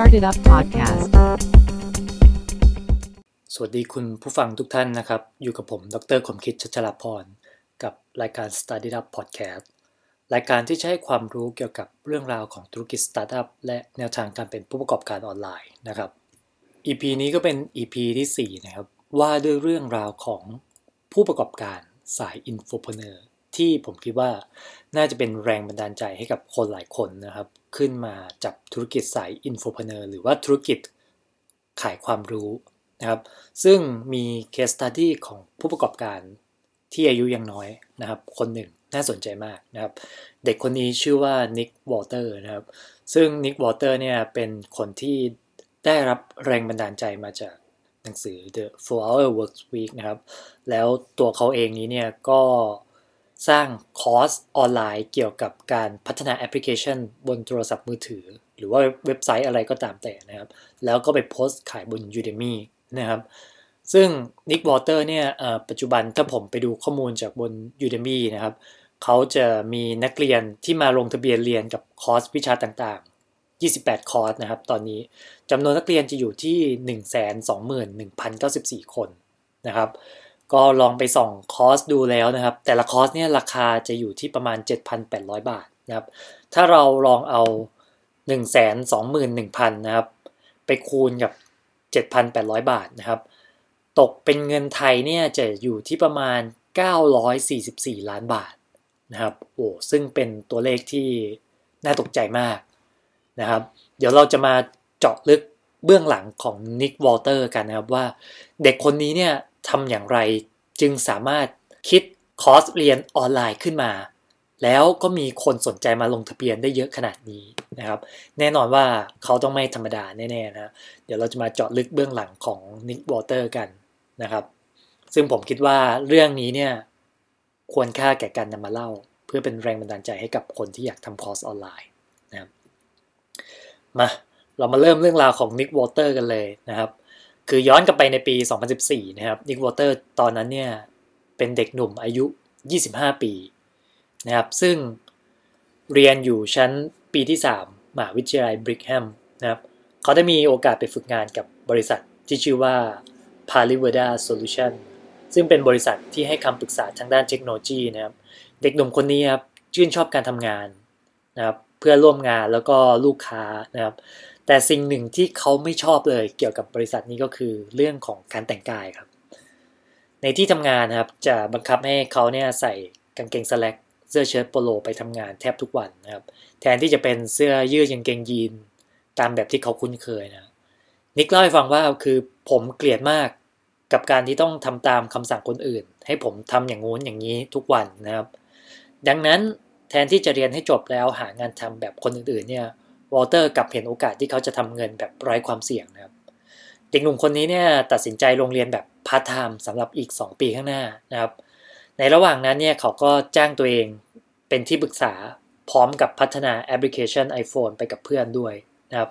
Started Up Podcast สวัสดีคุณผู้ฟังทุกท่านนะครับ อยู่กับผม ดรคมคิดชัชลพร กับรายการ Started Up Podcast รายการที่จะให้ความรู้เกี่ยวกับเรื่องราวของธุรกิจสตาร์ทอัพและแนวทางการเป็นผู้ประกอบการออนไลน์นะครับ EP นี้ก็เป็น EP ที่ 4 นะครับ ว่าด้วยเรื่องราวของผู้ประกอบการสาย Infopreneur ที่ผมคิดว่าน่าจะเป็นแรงบันดาลใจให้กับคนหลายคนนะครับ ขึ้นมาจับธุรกิจสาย infopreneur หรือว่าธุรกิจขายความรู้นะครับ ซึ่งมี case study ของผู้ประกอบการที่อายุยังน้อยนะครับ คนหนึ่งน่าสนใจมากนะครับ เด็กคนนี้ชื่อว่านิกวอลเตอร์นะครับ ซึ่งนิกวอลเตอร์เนี่ยเป็นคนที่ได้รับแรงบันดาลใจมาจากหนังสือ The 4 Hour Work Week นะครับ แล้วตัวเขาเองนี้เนี่ยก็ สร้างคอร์สออนไลน์เกี่ยวกับการพัฒนาแอปพลิเคชัน บนโทรศัพท์มือถือ หรือว่าเว็บไซต์อะไรก็ตามแต่นะครับ แล้วก็ไปโพสต์ขายบน Udemy นะครับ ซึ่งนิกวอลเตอร์เนี่ยปัจจุบันถ้าผมไปดูข้อมูลจากบน Udemy นะครับ เขาจะมีนักเรียนที่มาลงทะเบียนเรียนกับคอร์สวิชาต่างๆ 28 คอร์สนะครับ ตอนนี้จำนวนนักเรียนจะอยู่ที่ 121,094 คนนะครับ ก็ลองไปส่องคอร์สดูแล้วนะครับ แต่ละคอร์สเนี่ยราคาจะอยู่ที่ประมาณ 7,800 บาทนะครับ ถ้าเราลองเอา 121,000นะครับ ไปคูณกับ 7,800 บาทนะครับ ตกเป็นเงินไทยเนี่ยจะอยู่ที่ประมาณ 944 ล้านบาทนะครับ โอ้ซึ่งเป็นตัวเลขที่น่าตกใจมากนะครับ เดี๋ยวเราจะมาเจาะลึกเบื้องหลังของนิกวอลเตอร์กันนะครับว่าเด็กคนนี้เนี่ย ทำอย่างไรจึงสามารถคิดคอร์สเรียนออนไลน์ขึ้นมา แล้วก็มีคนสนใจมาลงทะเบียนได้เยอะขนาดนี้นะครับ แน่นอนว่าเขาต้องไม่ธรรมดาแน่ๆนะ เดี๋ยวเราจะมาเจาะลึกเบื้องหลังของนิกวอลเตอร์กันนะครับ ซึ่งผมคิดว่าเรื่องนี้เนี่ยควรค่าแก่การนำมาเล่า เพื่อเป็นแรงบันดาลใจให้กับคนที่อยากทำคอร์สออนไลน์นะครับมาเรามาเริ่มเรื่องราวของนิกวอลเตอร์กันเลยนะครับ คือย้อนกลับไปในปี 2014 นะครับนิกวอลเตอร์ตอนนั้นเนี่ยเป็นเด็กหนุ่มอายุ 25 ปีนะครับซึ่งเรียนอยู่ชั้นปีที่ 3มหาวิทยาลัยบริกแฮมนะครับเขาได้มีโอกาสไปฝึกงานกับบริษัทที่ชื่อว่า p a l i v e d a Solution ซึ่งเป็นบริษัทที่ให้คำปรึกษาทางด้านเทคโนโลยีนะครับ เด็กหนุ่มคนนี้ครับชื่นชอบการทำงานนะครับเพื่อร่วมงานแล้วก็ลูกค้านะครับ แต่สิ่งหนึ่งที่เขาไม่ชอบเลยเกี่ยวกับบริษัทนี้ก็คือเรื่องของการแต่งกายครับ ในที่ทำงานนะครับจะบังคับให้เขาเนี่ยใส่กางเกงสแลกเสื้อเชิ้ตโปโลไปทำงานแทบทุกวันนะครับ แทนที่จะเป็นเสื้อยืดกางเกงยีนตามแบบที่เขาคุ้นเคยนะ นิกเล่าให้ฟังว่าคือผมเกลียดมากกับการที่ต้องทำตามคำสั่งคนอื่น ให้ผมทำอย่างงู้นอย่างนี้ทุกวันนะครับ ดังนั้นแทนที่จะเรียนให้จบแล้วหางานทำแบบคนอื่นๆเนี่ย วอลเตอร์กลับเห็นโอกาสที่เขาจะทำเงินแบบไร้ความเสี่ยงนะครับ เด็กหนุ่มคนนี้เนี่ยตัดสินใจลงเรียนแบบพาร์ทไทม์สำหรับอีก 2 ปีข้างหน้านะครับ ในระหว่างนั้นเนี่ยเขาก็จ้างตัวเองเป็นที่ปรึกษาพร้อมกับพัฒนาแอปพลิเคชัน iPhone ไปกับเพื่อนด้วยนะครับ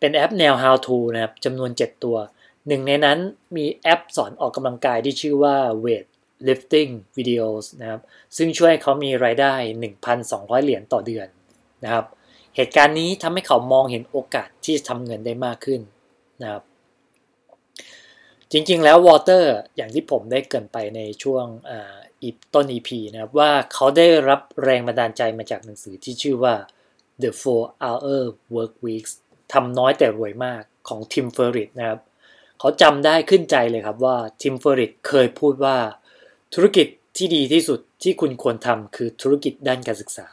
เป็นแอปแนว How to นะครับจำนวน 7 ตัว หนึ่งในนั้นมีแอปสอนออกกำลังกายที่ชื่อว่า Weight Lifting Videos นะครับ ซึ่งช่วยเขามีรายได้ 1,200 เหรียญต่อเดือนนะครับ เหตุการณ์นี้ทำให้เขามองเห็นโอกาสที่จะทำเงินได้มากขึ้นนะครับ จริงๆแล้ววอเตอร์อย่างที่ผมได้เกินไปในช่วงอีต้น EP นะครับว่าเขาได้รับแรงบันดาลใจมาจากหนังสือที่ชื่อว่า The 4 Hour Work Weeks ทำน้อยแต่รวยมากของทิมเฟอร์ริสนะครับ เขาจำได้ขึ้นใจเลยครับว่าทิมเฟอร์ริสเคยพูดว่า ธุรกิจที่ดีที่สุดที่คุณควรทำคือธุรกิจด้านการศึกษา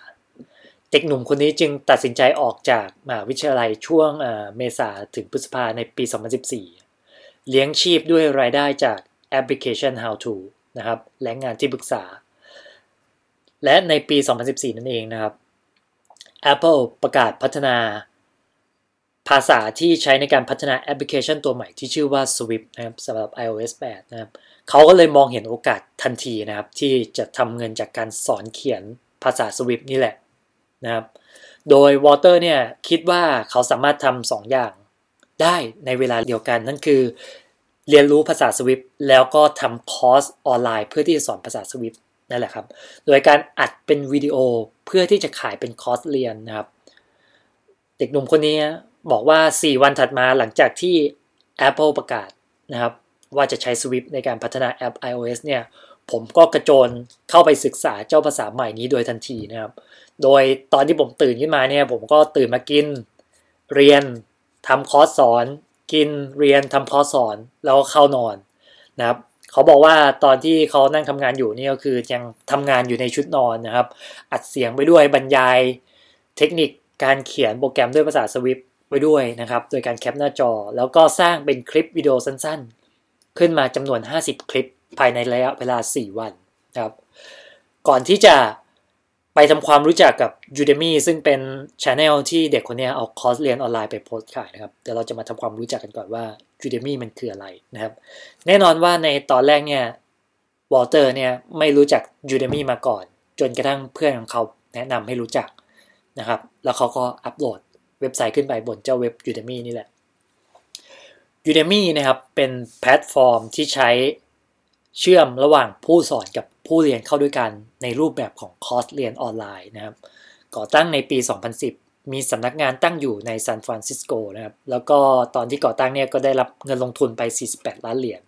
เด็กหนุ่มคนนี้จึงตัดสินใจออกจากมหาวิทยาลัยช่วงเมษาถึงพฤษภาในปี 2014 เลี้ยงชีพด้วยรายได้จากแอปพลิเคชัน How to นะครับและงานที่ปรึกษา และในปี 2014 นั่นเองนะครับ Apple ประกาศพัฒนาภาษาที่ใช้ในการพัฒนาแอปพลิเคชันตัวใหม่ที่ชื่อว่า Swift นะครับสำหรับ iOS 8 นะครับเขาก็เลยมองเห็นโอกาสทันทีนะครับ ที่จะทำเงินจากการสอนเขียนภาษา Swift นี่แหละ นะครับ โดยวอลเตอร์เนี่ยคิดว่าเขาสามารถทำสองอย่างได้ในเวลาเดียวกันนั่นคือ เรียนรู้ภาษา Swift แล้วก็ทำคอร์สออนไลน์ เพื่อที่จะสอนภาษา Swift นั่นแหละครับ โดยการอัดเป็นวิดีโอเพื่อที่จะขายเป็นคอร์สเรียนนะครับ เด็กหนุ่มคนนี้บอกว่า 4 วันถัดมาหลังจากที่ Apple ประกาศนะครับ ว่าจะใช้ Swift ในการพัฒนาแอป iOS เนี่ย ผมก็กระโจนเข้าไปศึกษาเจ้าภาษาใหม่นี้โดยทันทีนะครับ โดยตอนที่ผมตื่นขึ้นมาเนี่ยผมก็ตื่นมากิน เรียนทำคอร์สสอน กินเรียนทำคอร์สสอนแล้วเข้านอนนะครับเขาบอกว่าตอนที่เขานั่งทำงานอยู่นี่ก็คือยังทำงานอยู่ในชุดนอนนะครับ อัดเสียงไปด้วยบรรยายเทคนิคการเขียนโปรแกรมด้วยภาษา Swift ไว้ด้วยนะครับ โดยการแคปหน้าจอ แล้วก็สร้างเป็นคลิปวิดีโอสั้นๆ ขึ้นมาจำนวน 50 คลิป ภายในระยะเวลา 4 วันนะครับ ก่อนที่จะไปทำความรู้จักกับ Udemy ซึ่งเป็นช anel ที่เด็กคนนี้เอาคอร์สเรียนออนไลน์ไปโพสต์ขายนะครับ เดี๋ยวเราจะมาทำความรู้จักกันก่อนว่า Udemy มันคืออะไรนะครับ แน่นอนว่าในตอนแรกเนี่ยวอลเตอร์เนี่ยไม่รู้จัก Udemy มาก่อน จนกระทั่งเพื่อนของเขาแนะนำให้รู้จักนะครับ แล้วเขาก็อัปโหลดเว็บไซต์ขึ้นไปบนเจ้าเว็บ Udemy นี่แหละ Udemy นะครับเป็นแพลตฟอร์มที่ใช้ เชื่อมระหว่างผู้สอนกับผู้เรียนเข้าด้วยกันในรูปแบบของคอร์สเรียนออนไลน์นะครับก่อตั้งในปี 2010 มีสำนักงานตั้งอยู่ในซานฟรานซิสโกนะครับแล้วก็ตอนที่ก่อตั้งเนี่ยก็ได้รับเงินลงทุนไป 48 ล้านเหรียญ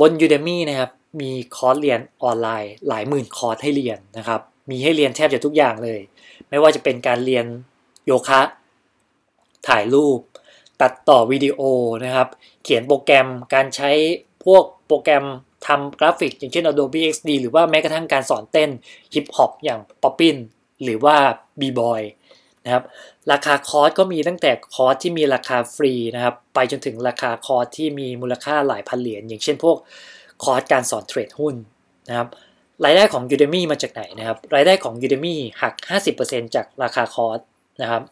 บน Udemy นะครับมีคอร์สเรียนออนไลน์ หลายหมื่นคอร์สให้เรียนนะครับมีให้เรียนแทบจะทุกอย่างเลย ไม่ว่าจะเป็นการเรียนโยคะ ถ่ายรูป ตัดต่อวิดีโอนะครับ เขียนโปรแกรมการใช้พวก โปรแกรมทำกราฟิก อย่างเช่น Adobe XD หรือว่าแม้กระทั่งการสอนเต้นฮิปฮอปอย่าง Poppin หรือว่า B-Boy นะครับราคาคอร์สก็มีตั้งแต่คอร์สที่มีราคาฟรีนะครับไปจนถึงราคาคอร์สที่มีมูลค่าหลายพันเหรียญอย่างเช่นพวกคอร์สการสอนเทรดหุ้นนะครับรายได้ของ Udemy มาจากไหนนะครับรายได้ของ Udemy หัก 50%จากราคาคอร์สนะครับ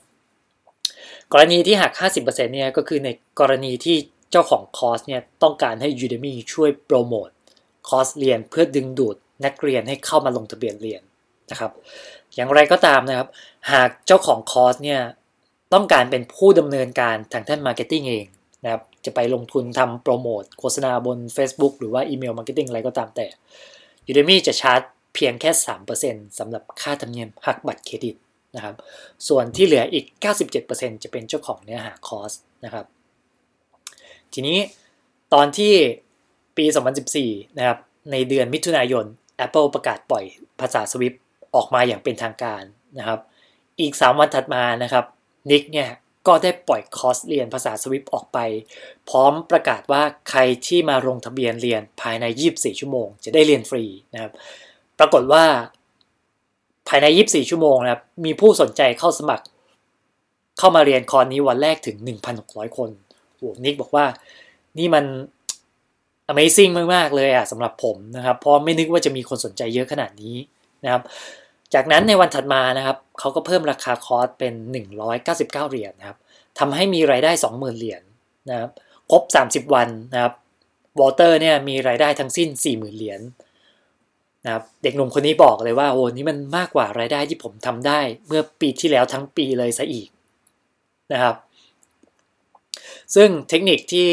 กรณีที่หัก 50%เนี่ยก็คือในกรณีที่ เจ้าของคอร์สเนี่ยต้องการให้ Udemy ช่วยโปรโมทคอร์สเรียนเพื่อดึงดูดนักเรียนให้เข้ามาลงทะเบียนเรียนนะครับ อย่างไรก็ตามนะครับ หากเจ้าของคอร์สเนี่ยต้องการเป็นผู้ดำเนินการทางด้าน marketing เองนะครับจะไปลงทุนทำโปรโมทโฆษณาบน Facebook หรือว่า email marketing อะไรก็ตามแต่ Udemy จะชาร์จเพียงแค่ 3%สำหรับค่าธรรมเนียมหักบัตรเครดิตนะครับ ส่วนที่เหลืออีก 97%จะเป็นเจ้าของเนื้อหาคอร์สนะครับ ทีนี้ตอนที่ปี 2014 นะครับ ในเดือนมิถุนายน Apple ประกาศปล่อยภาษา Swift ออกมาอย่างเป็นทางการนะครับ อีก 3 วันถัดมานะครับนิกเนี่ยก็ได้ปล่อยคอร์สเรียนภาษา Swift ออกไป พร้อมประกาศว่าใครที่มาลงทะเบียนเรียนภายใน 24 ชั่วโมง จะได้เรียนฟรีนะครับ ปรากฏว่าภายใน 24 ชั่วโมงนะครับ มีผู้สนใจเข้าสมัคร เข้ามาเรียนคอร์สนี้วันแรกถึง 1,600 คน อ้นิกบอกว่า นี่มัน Amazing มาก ๆ เลยอะสำหรับผมนะครับเพราะไม่นึกว่าจะมีคนสนใจเยอะขนาดนี้นะครับ จากนั้นในวันถัดมานะครับเขาก็เพิ่มราคาคอร์สเป็น 199 เหรียญนะครับทำให้มีรายได้ 20,000 เหรียญนะครับครบ 30 วันนะครับวอเตอร์เนี่ยมีรายได้ทั้งสิ้น 40,000 เหรียญนะครับเด็กหนุ่มคนนี้บอกเลยว่าโอ้นี่มันมากกว่ารายได้ที่ผมทำได้ เมื่อปีที่แล้วทั้งปีเลยซะอีกนะครับ ซึ่งเทคนิคที่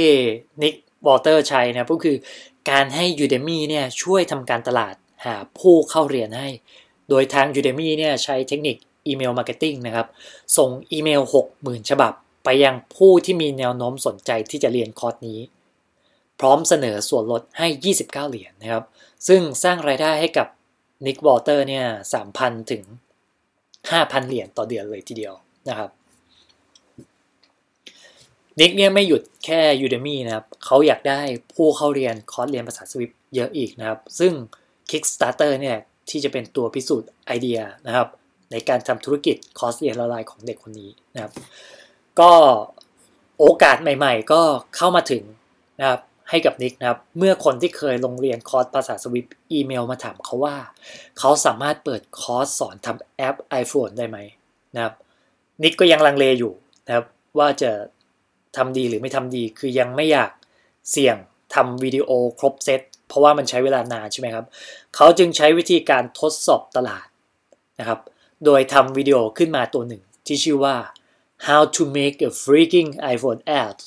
นิกวอลเตอร์ใช้นะก็คือการให้ Udemy เนี่ยช่วยทำการตลาดหาผู้เข้าเรียนให้ โดยทาง Udemy เนี่ยใช้เทคนิค email marketing นะครับ ส่งอีเมล 60,000 ฉบับ ไปยังผู้ที่มีแนวโน้มสนใจที่จะเรียนคอร์สนี้ พร้อมเสนอส่วนลดให้ 29 เหรียญนะครับ ซึ่งสร้างรายได้ให้กับ Nick Walter เนี่ย 3,000 ถึง 5,000 เหรียญต่อเดือนเลยทีเดียวนะครับ Nick เนี่ยไม่หยุดแค่ Udemy นะครับเขาอยากได้ผู้เข้าเรียนคอร์สเรียนภาษา Swift เยอะอีกนะครับ ซึ่ง Kickstarter เนี่ยที่จะเป็นตัวพิสูจน์ไอเดียนะครับ ในการทำธุรกิจคอร์สเรียนออนไลน์ของเด็กคนนี้นะครับ ก็โอกาสใหม่ๆ ก็เข้ามาถึงนะครับให้กับ Nick นะครับ เมื่อคนที่เคยลงเรียนคอร์สภาษา Swift อีเมลมาถามเขาว่า เขาสามารถเปิดคอร์สสอนทำแอป iPhone ได้ไหมนะครับ Nick ก็ยังลังเลอยู่นะครับว่าจะ ทำดีหรือไม่ทำดี คือยังไม่อยากเสี่ยงทำวิดีโอครบเซตเพราะว่ามันใช้เวลานานใช่ไหมครับ เขาจึงใช้วิธีการทดสอบตลาดนะครับ โดยทำวิดีโอขึ้นมาตัวหนึ่งที่ชื่อว่า how to make a freaking iPhone app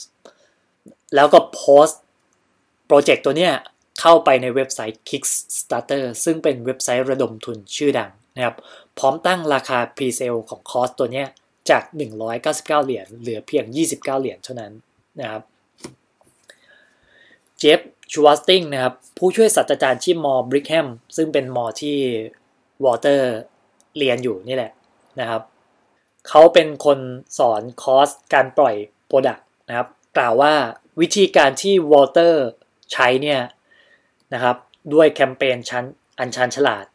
แล้วก็โพสต์โปรเจกต์ตัวเนี้ยเข้าไปในเว็บไซต์ Kickstarter ซึ่งเป็นเว็บไซต์ระดมทุนชื่อดังนะครับ พร้อมตั้งราคา pre-sale ของคอร์สตัวเนี้ย จาก 199 เหรียญเหลือเพียง 29 เหรียญเท่านั้นนะครับเจฟชูวัสติงนะครับผู้ช่วยศาสตราจารย์ที่มอบริกแฮมซึ่งเป็นมอที่Walter เรียนอยู่นี่แหละนะครับเขาเป็นคนสอนคอร์สการปล่อย product นะครับ กล่าวว่าวิธีการที่ Walter ใช้เนี่ยนะครับด้วยแคมเปญชั้นอันชันฉลาด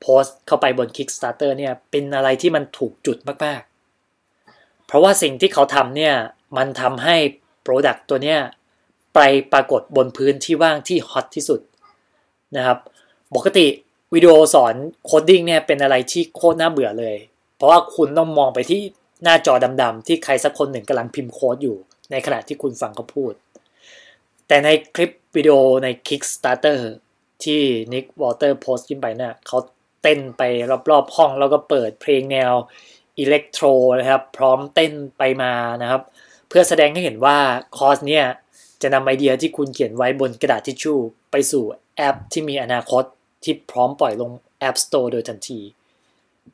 โพสต์เข้าไปบน Kickstarter เนี่ยเป็นอะไรที่มันถูกจุดมากๆ เพราะว่าสิ่งที่เขาทำเนี่ยมันทำให้ Product ตัวเนี้ยไปปรากฏบนพื้นที่ว่างที่ hot ที่สุดนะครับปกติวิดีโอสอน coding เนี่ยเป็นอะไรที่โคตรน่าเบื่อเลย เพราะว่าคุณต้องมองไปที่หน้าจอดำๆที่ใครสักคนหนึ่งกำลังพิมพ์โค้ดอยู่ ในขณะที่คุณฟังเขาพูด แต่ในคลิปวิดีโอใน Kickstarter ที่ Nick Walter โพสต์ขึ้นไปเนี่ยเขาเต้นไปรอบๆห้องแล้วก็เปิดเพลงแนว electro นะครับ พร้อมเต้นไปมานะครับ เพื่อแสดงให้เห็นว่าคอร์สเนี่ยจะนำไอเดียที่คุณเขียนไว้บนกระดาษทิชชู่ ไปสู่แอปที่มีอนาคตที่พร้อมปล่อยลง App Store โดยทันที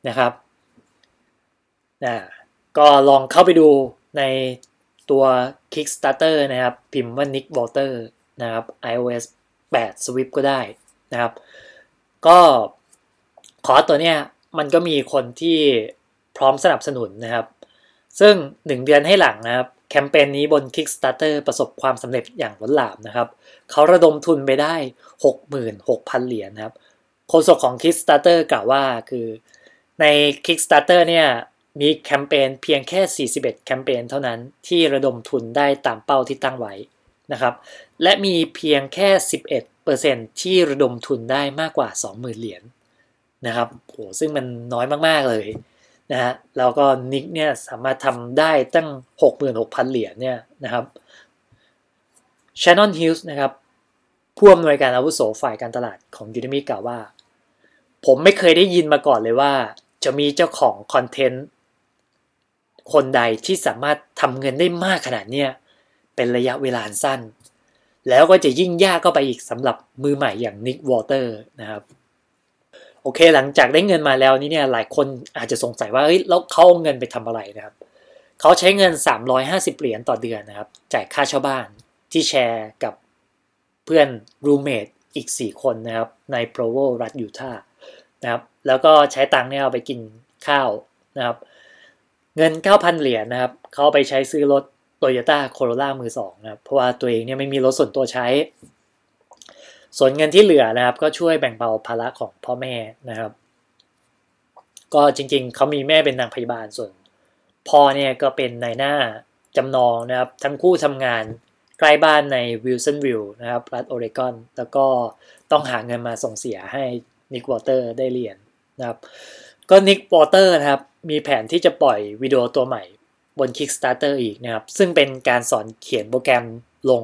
นะครับนะก็ลองเข้าไปดูในตัว Kickstarter นะครับ พิมพ์ว่า Nick Walter นะครับ iOS 8 Swift ก็ได้นะครับ ก็คอร์สตัวเนี้ยมันก็มีคนที่ พร้อมสนับสนุนนะครับ ซึ่ง 1 เดือนให้หลังนะครับแคมเปญนี้บน Kickstarter ประสบความสำเร็จอย่างล้นหลามนะครับ เขาระดมทุนไปได้ 66,000 เหรียญนะครับ โฆษกของ Kickstarter กล่าวว่าคือใน Kickstarter เนี่ยมีแคมเปญเพียงแค่ 41 แคมเปญเท่านั้นที่ระดมทุนได้ตามเป้าที่ตั้งไว้นะครับ และมีเพียงแค่ 11%ที่ระดมทุนได้มากกว่า 20,000 เหรียญนะครับโหซึ่งมันน้อยมาก ๆ เลย นะฮะแล้วก็ Nick เนี่ยสามารถทำได้ตั้ง 66,000 เหรียญเนี่ยนะครับชานอนฮิลส์นะครับผู้อำนวยการอาวุโสฝ่ายการตลาดของ Udemy กล่าวว่า ผมไม่เคยได้ยินมาก่อนเลยว่า จะมีเจ้าของ content คนใดที่สามารถทำเงินได้มากขนาดเนี้ยเป็นระยะเวลาสั้น แล้วก็จะยิ่งยากเข้าไปอีกสำหรับมือใหม่อย่าง Nick Walter นะครับ โอเค หลังจากได้เงินมาแล้วนี่เนี่ยหลายคนอาจจะสงสัยว่าเฮ้ยแล้วเขาเอาเงินไปทำอะไรนะครับเขาใช้เงิน 350 เหรียญต่อเดือนนะครับจ่ายค่าเช่าบ้านที่แชร์กับเพื่อน roommate อีก 4 คนนะครับในโปรโวรัฐยูทาห์นะครับแล้วก็ใช้ตังค์เนี่ยเอาไปกินข้าวนะครับเงิน 9,000 เหรียญนะครับเขาไปใช้ซื้อรถโตโยต้าโคโรล่ามือสองนะครับเพราะว่าตัวเองเนี่ยไม่มีรถส่วนตัวใช้ ส่วนเงินที่เหลือนะครับ ก็ช่วยแบ่งเบาภาระของพ่อแม่นะครับ ก็จริงๆ เขามีแม่เป็นนางพยาบาลส่วนพ่อเนี่ยก็เป็นนายหน้าจำนองนะครับ ทั้งคู่ทำงานใกล้บ้านใน Wilsonville นะครับรัฐโอเรกอน แล้วก็ต้องหาเงินมาส่งเสียให้ Nick Walter ได้เรียนนะครับก็ Nick Walter นะครับ มีแผนที่จะปล่อยวิดีโอตัวใหม่บน Kickstarter อีกนะครับ ซึ่งเป็นการสอนเขียนโปรแกรมลง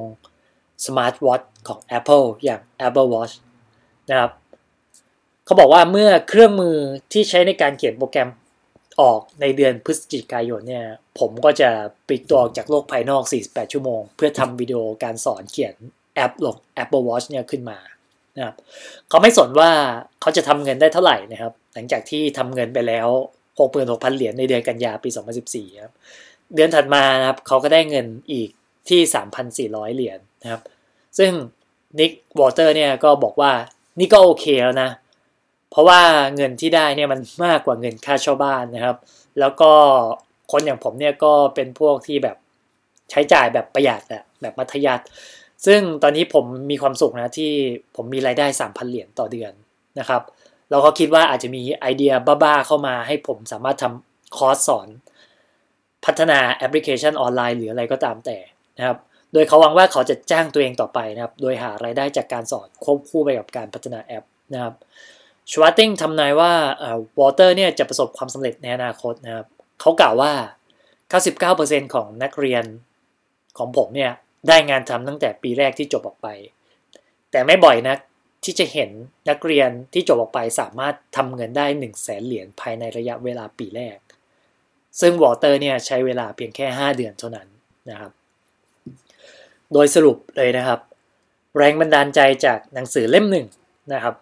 Smart Watch ของ Apple อย่าง Apple Watch นะครับเขาบอกว่าเมื่อเครื่องมือที่ใช้ในการเขียนโปรแกรมออกในเดือนพฤศจิกายนเนี่ย ผมก็จะปิดตัวออกจากโลกภายนอก 48 ชั่วโมง เพื่อทำวิดีโอการสอนเขียนแอปลง Apple Watch เนี่ยขึ้นมานะครับเขาไม่สนว่าเขาจะทำเงินได้เท่าไหร่นะครับ หลังจากที่ทำเงินไปแล้ว 66,000 เหรียญในเดือนกันยาปี 2014 ครับ เดือนถัดมานะครับเขาก็ได้เงินอีกที่ 3,400 เหรียญนะครับ ซึ่งนิกวอเตอร์เนี่ยก็บอกว่านี่ก็โอเคแล้วนะ เพราะว่าเงินที่ได้เนี่ยมันมากกว่าเงินค่าเช่าบ้านนะครับ แล้วก็คนอย่างผมเนี่ยก็เป็นพวกที่แบบใช้จ่ายแบบประหยัดอะแบบมัธยัติซึ่งตอนนี้ผมมีความสุขนะที่ผมมีรายได้ 3,000 เหรียญต่อเดือนนะครับเราก็คิดว่าอาจจะมีไอเดียบ้าๆเข้ามาให้ผมสามารถทำคอร์สสอน พัฒนาแอปพลิเคชันออนไลน์หรืออะไรก็ตามแต่นะครับ โดยเขาหวังว่าเขาจะจ้างตัวเองต่อไปนะครับ โดยหารายได้จากการสอนควบคู่ไปกับการพัฒนาแอปนะครับชวาติงทำนายว่า Walter เนี่ยจะประสบความสำเร็จในอนาคตนะครับเขากล่าวว่า 99%ของนักเรียนของผมเนี่ยได้งานทำตั้งแต่ปีแรกที่จบออกไป แต่ไม่บ่อยนะักที่จะเห็นนักเรียนที่จบออกไปสามารถทำเงินได้1นึ่งแสนเหรียญภายในระยะเวลาปีแรก ซึ่งวอเตอร์เนี่ยใช้เวลาเพียงแค่ 5 เดือนเท่านั้นนะครับ โดยสรุปเลยนะครับ แรงบันดาลใจจากหนังสือเล่มหนึ่งนะครับ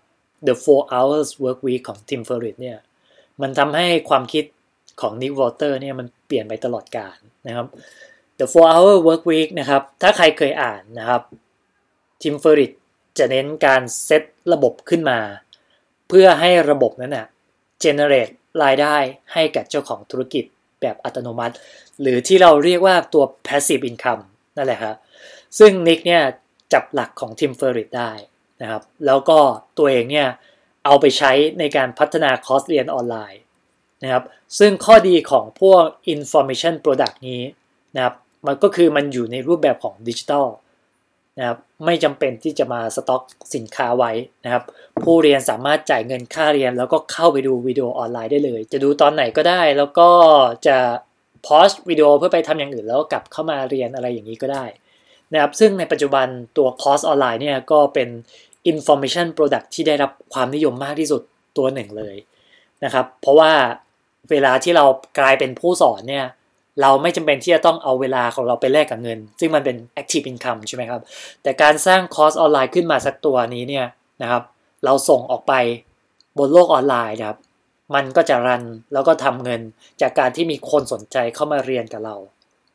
The Four Hours Work Week ของ Tim Ferriss เนี่ยมันทำให้ความคิดของ Nick Walter เนี่ยมันเปลี่ยนไปตลอดกาลนะครับ The 4 Hour Work Week นะครับ ถ้าใครเคยอ่านนะครับ Tim Ferriss จะเน้นการเซตระบบขึ้นมา เพื่อให้ระบบนั้นน่ะ generate รายได้ให้กับเจ้าของธุรกิจแบบอัตโนมัติ หรือที่เราเรียกว่าตัว passive income นั่นแหละครับ ซึ่ง Nick เนี่ยจับหลักของ Tim Ferriss ได้นะครับ แล้วก็ตัวเองเนี่ยเอาไปใช้ในการพัฒนาคอร์สเรียนออนไลน์นะครับซึ่งข้อดีของพวก information product นี้นะครับมันก็คือมันอยู่ในรูปแบบของดิจิทัลนะครับไม่จำเป็นที่จะมาสต็อกสินค้าไว้นะครับ ผู้เรียนสามารถจ่ายเงินค่าเรียน แล้วก็เข้าไปดูวิดีโอออนไลน์ได้เลย จะดูตอนไหนก็ได้ แล้วก็จะ pause วิดีโอเพื่อไปทำอย่างอื่นแล้วกลับเข้ามาเรียนอะไรอย่างนี้ก็ได้ นะครับซึ่งในปัจจุบันตัวคอร์สออนไลน์เนี่ยก็เป็น information product ที่ได้รับความนิยมมากที่สุดตัวหนึ่งเลยนะครับ เพราะว่าเวลาที่เรากลายเป็นผู้สอนเนี่ยเราไม่จำเป็นที่จะต้องเอาเวลาของเราไปแลกกับเงิน ซึ่งมันเป็น active income ใช่ไหมครับ แต่การสร้างคอร์สออนไลน์ขึ้นมาสักตัวนี้เนี่ยนะครับเราส่งออกไปบนโลกออนไลน์นะครับ มันก็จะ run แล้วก็ทำเงินจากการที่มีคนสนใจเข้ามาเรียนกับเรา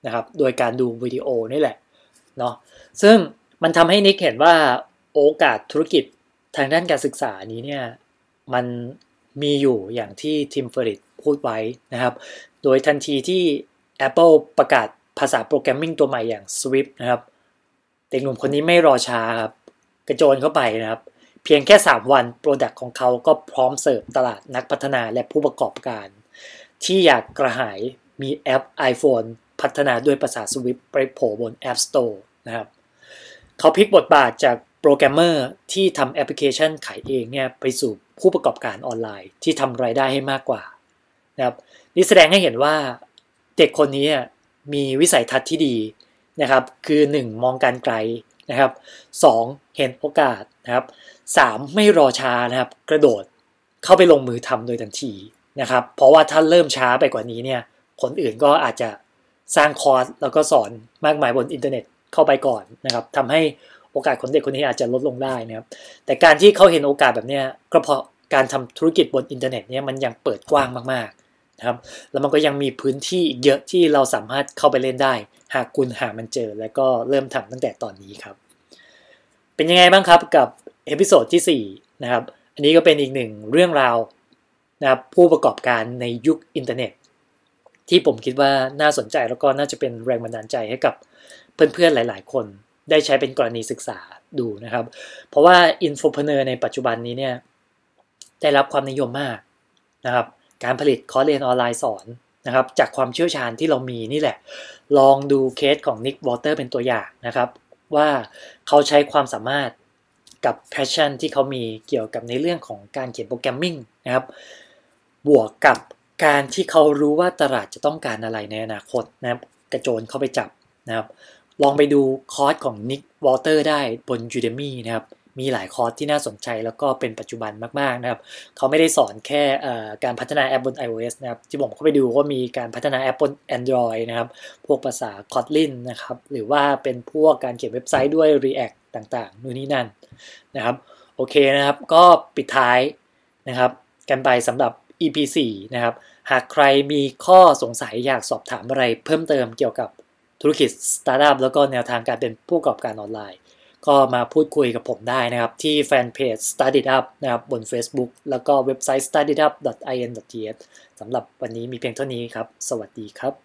นะครับ โดยการดูวิดีโอนี่แหละ เนาะซึ่งมันทำให้ Nick เห็นว่าโอกาสธุรกิจทางด้านการศึกษานี้เนี่ยมันมีอยู่อย่างที่ Tim Ferriss พูดไว้นะครับ โดยทันทีที่ Apple ประกาศภาษา programming ตัวใหม่อย่าง Swift นะครับ เด็กหนุ่มคนนี้ไม่รอช้าครับ กระโจนเข้าไปนะครับ เพียงแค่ 3 วัน product ของเขาก็พร้อมเสิร์ฟตลาดนักพัฒนาและผู้ประกอบการ ที่อยากกระหายมีแอป iPhone พัฒนาด้วยภาษา Swift ไปโผล่บน App Store นะครับเขาพลิกบทบาทจากโปรแกรมเมอร์ที่ทำแอปพลิเคชันขายเองเนี่ยไปสู่ผู้ประกอบการออนไลน์ที่ทำรายได้ให้มากกว่านะครับนี่แสดงให้เห็นว่าเด็กคนนี้มีวิสัยทัศน์ที่ดีนะครับ คือ 1 มองการไกลนะครับ 2 เห็นโอกาสนะครับ 3 ไม่รอช้านะครับ กระโดดเข้าไปลงมือทำโดยทันทีนะครับ เพราะว่าถ้าเริ่มช้าไปกว่านี้เนี่ยคนอื่นก็อาจจะสร้างคอร์สแล้วก็สอนมากมายบนอินเทอร์เน็ต เข้าไปก่อนนะครับทำให้โอกาสของเด็กคนนี้อาจจะลดลงได้นะครับแต่การที่เขาเห็นโอกาสแบบนี้ก็เพราะการทำธุรกิจบนอินเทอร์เน็ตเนี่ยมันยังเปิดกว้างมากๆนะครับแล้วมันก็ยังมีพื้นที่อีกเยอะที่เราสามารถเข้าไปเล่นได้ หากคุณหามันเจอ แล้วก็เริ่มทำตั้งแต่ตอนนี้ครับ เป็นยังไงบ้างครับกับ episode ที่4นะครับอันนี้ก็เป็นอีกหนึ่งเรื่องราวนะครับผู้ประกอบการในยุคอินเทอร์เน็ต ที่ผมคิดว่าน่าสนใจแล้วก็น่าจะเป็นแรงบันดาลใจให้กับ เพื่อนๆหลาย ๆ คนได้ใช้เป็นกรณีศึกษาดูนะครับ เพราะว่า infopreneur ในปัจจุบันนี้เนี่ยได้รับความนิยมมากนะครับ การผลิตคอร์สเรียนออนไลน์สอนนะครับ จากความเชี่ยวชาญที่เรามีนี่แหละ ลองดูเคสของ Nick Walter เป็นตัวอย่างนะครับ ว่าเขาใช้ความสามารถกับ passion ที่เขามีเกี่ยวกับในเรื่องของการเขียน programming นะครับ บวกกับการที่เขารู้ว่าตลาดจะต้องการอะไรในอนาคตนะครับ กระโจนเข้าไปจับนะครับ ลองไปดูคอร์สของ Nick Walter ได้บน Udemy นะครับ มีหลายคอร์สที่น่าสนใจแล้วก็เป็นปัจจุบันมาก ๆ นะครับ เขาไม่ได้สอนแค่การพัฒนาแอปบน iOS นะครับ ที่ผมเข้าไปดูก็มีการพัฒนาแอปบน Android นะครับ พวกภาษา Kotlin นะครับ หรือว่าเป็นพวกการเขียนเว็บไซต์ด้วย React ต่างๆ นู่นนี่นั่นนะครับ โอเคนะครับ ก็ปิดท้ายนะครับ กันไปสำหรับ EP 4 นะครับ หากใครมีข้อสงสัยอยากสอบถามอะไรเพิ่มเติมเกี่ยวกับ ธุรกิจสตาร์ทอัพแล้วก็แนวทางการเป็นผู้ประกอบการออนไลน์ ก็มาพูดคุยกับผมได้นะครับ ที่แฟนเพจ Study Up นะครับบน Facebook แล้วก็เว็บไซต์ studyup.in.th สำหรับวันนี้มีเพียงเท่านี้ครับ สวัสดีครับ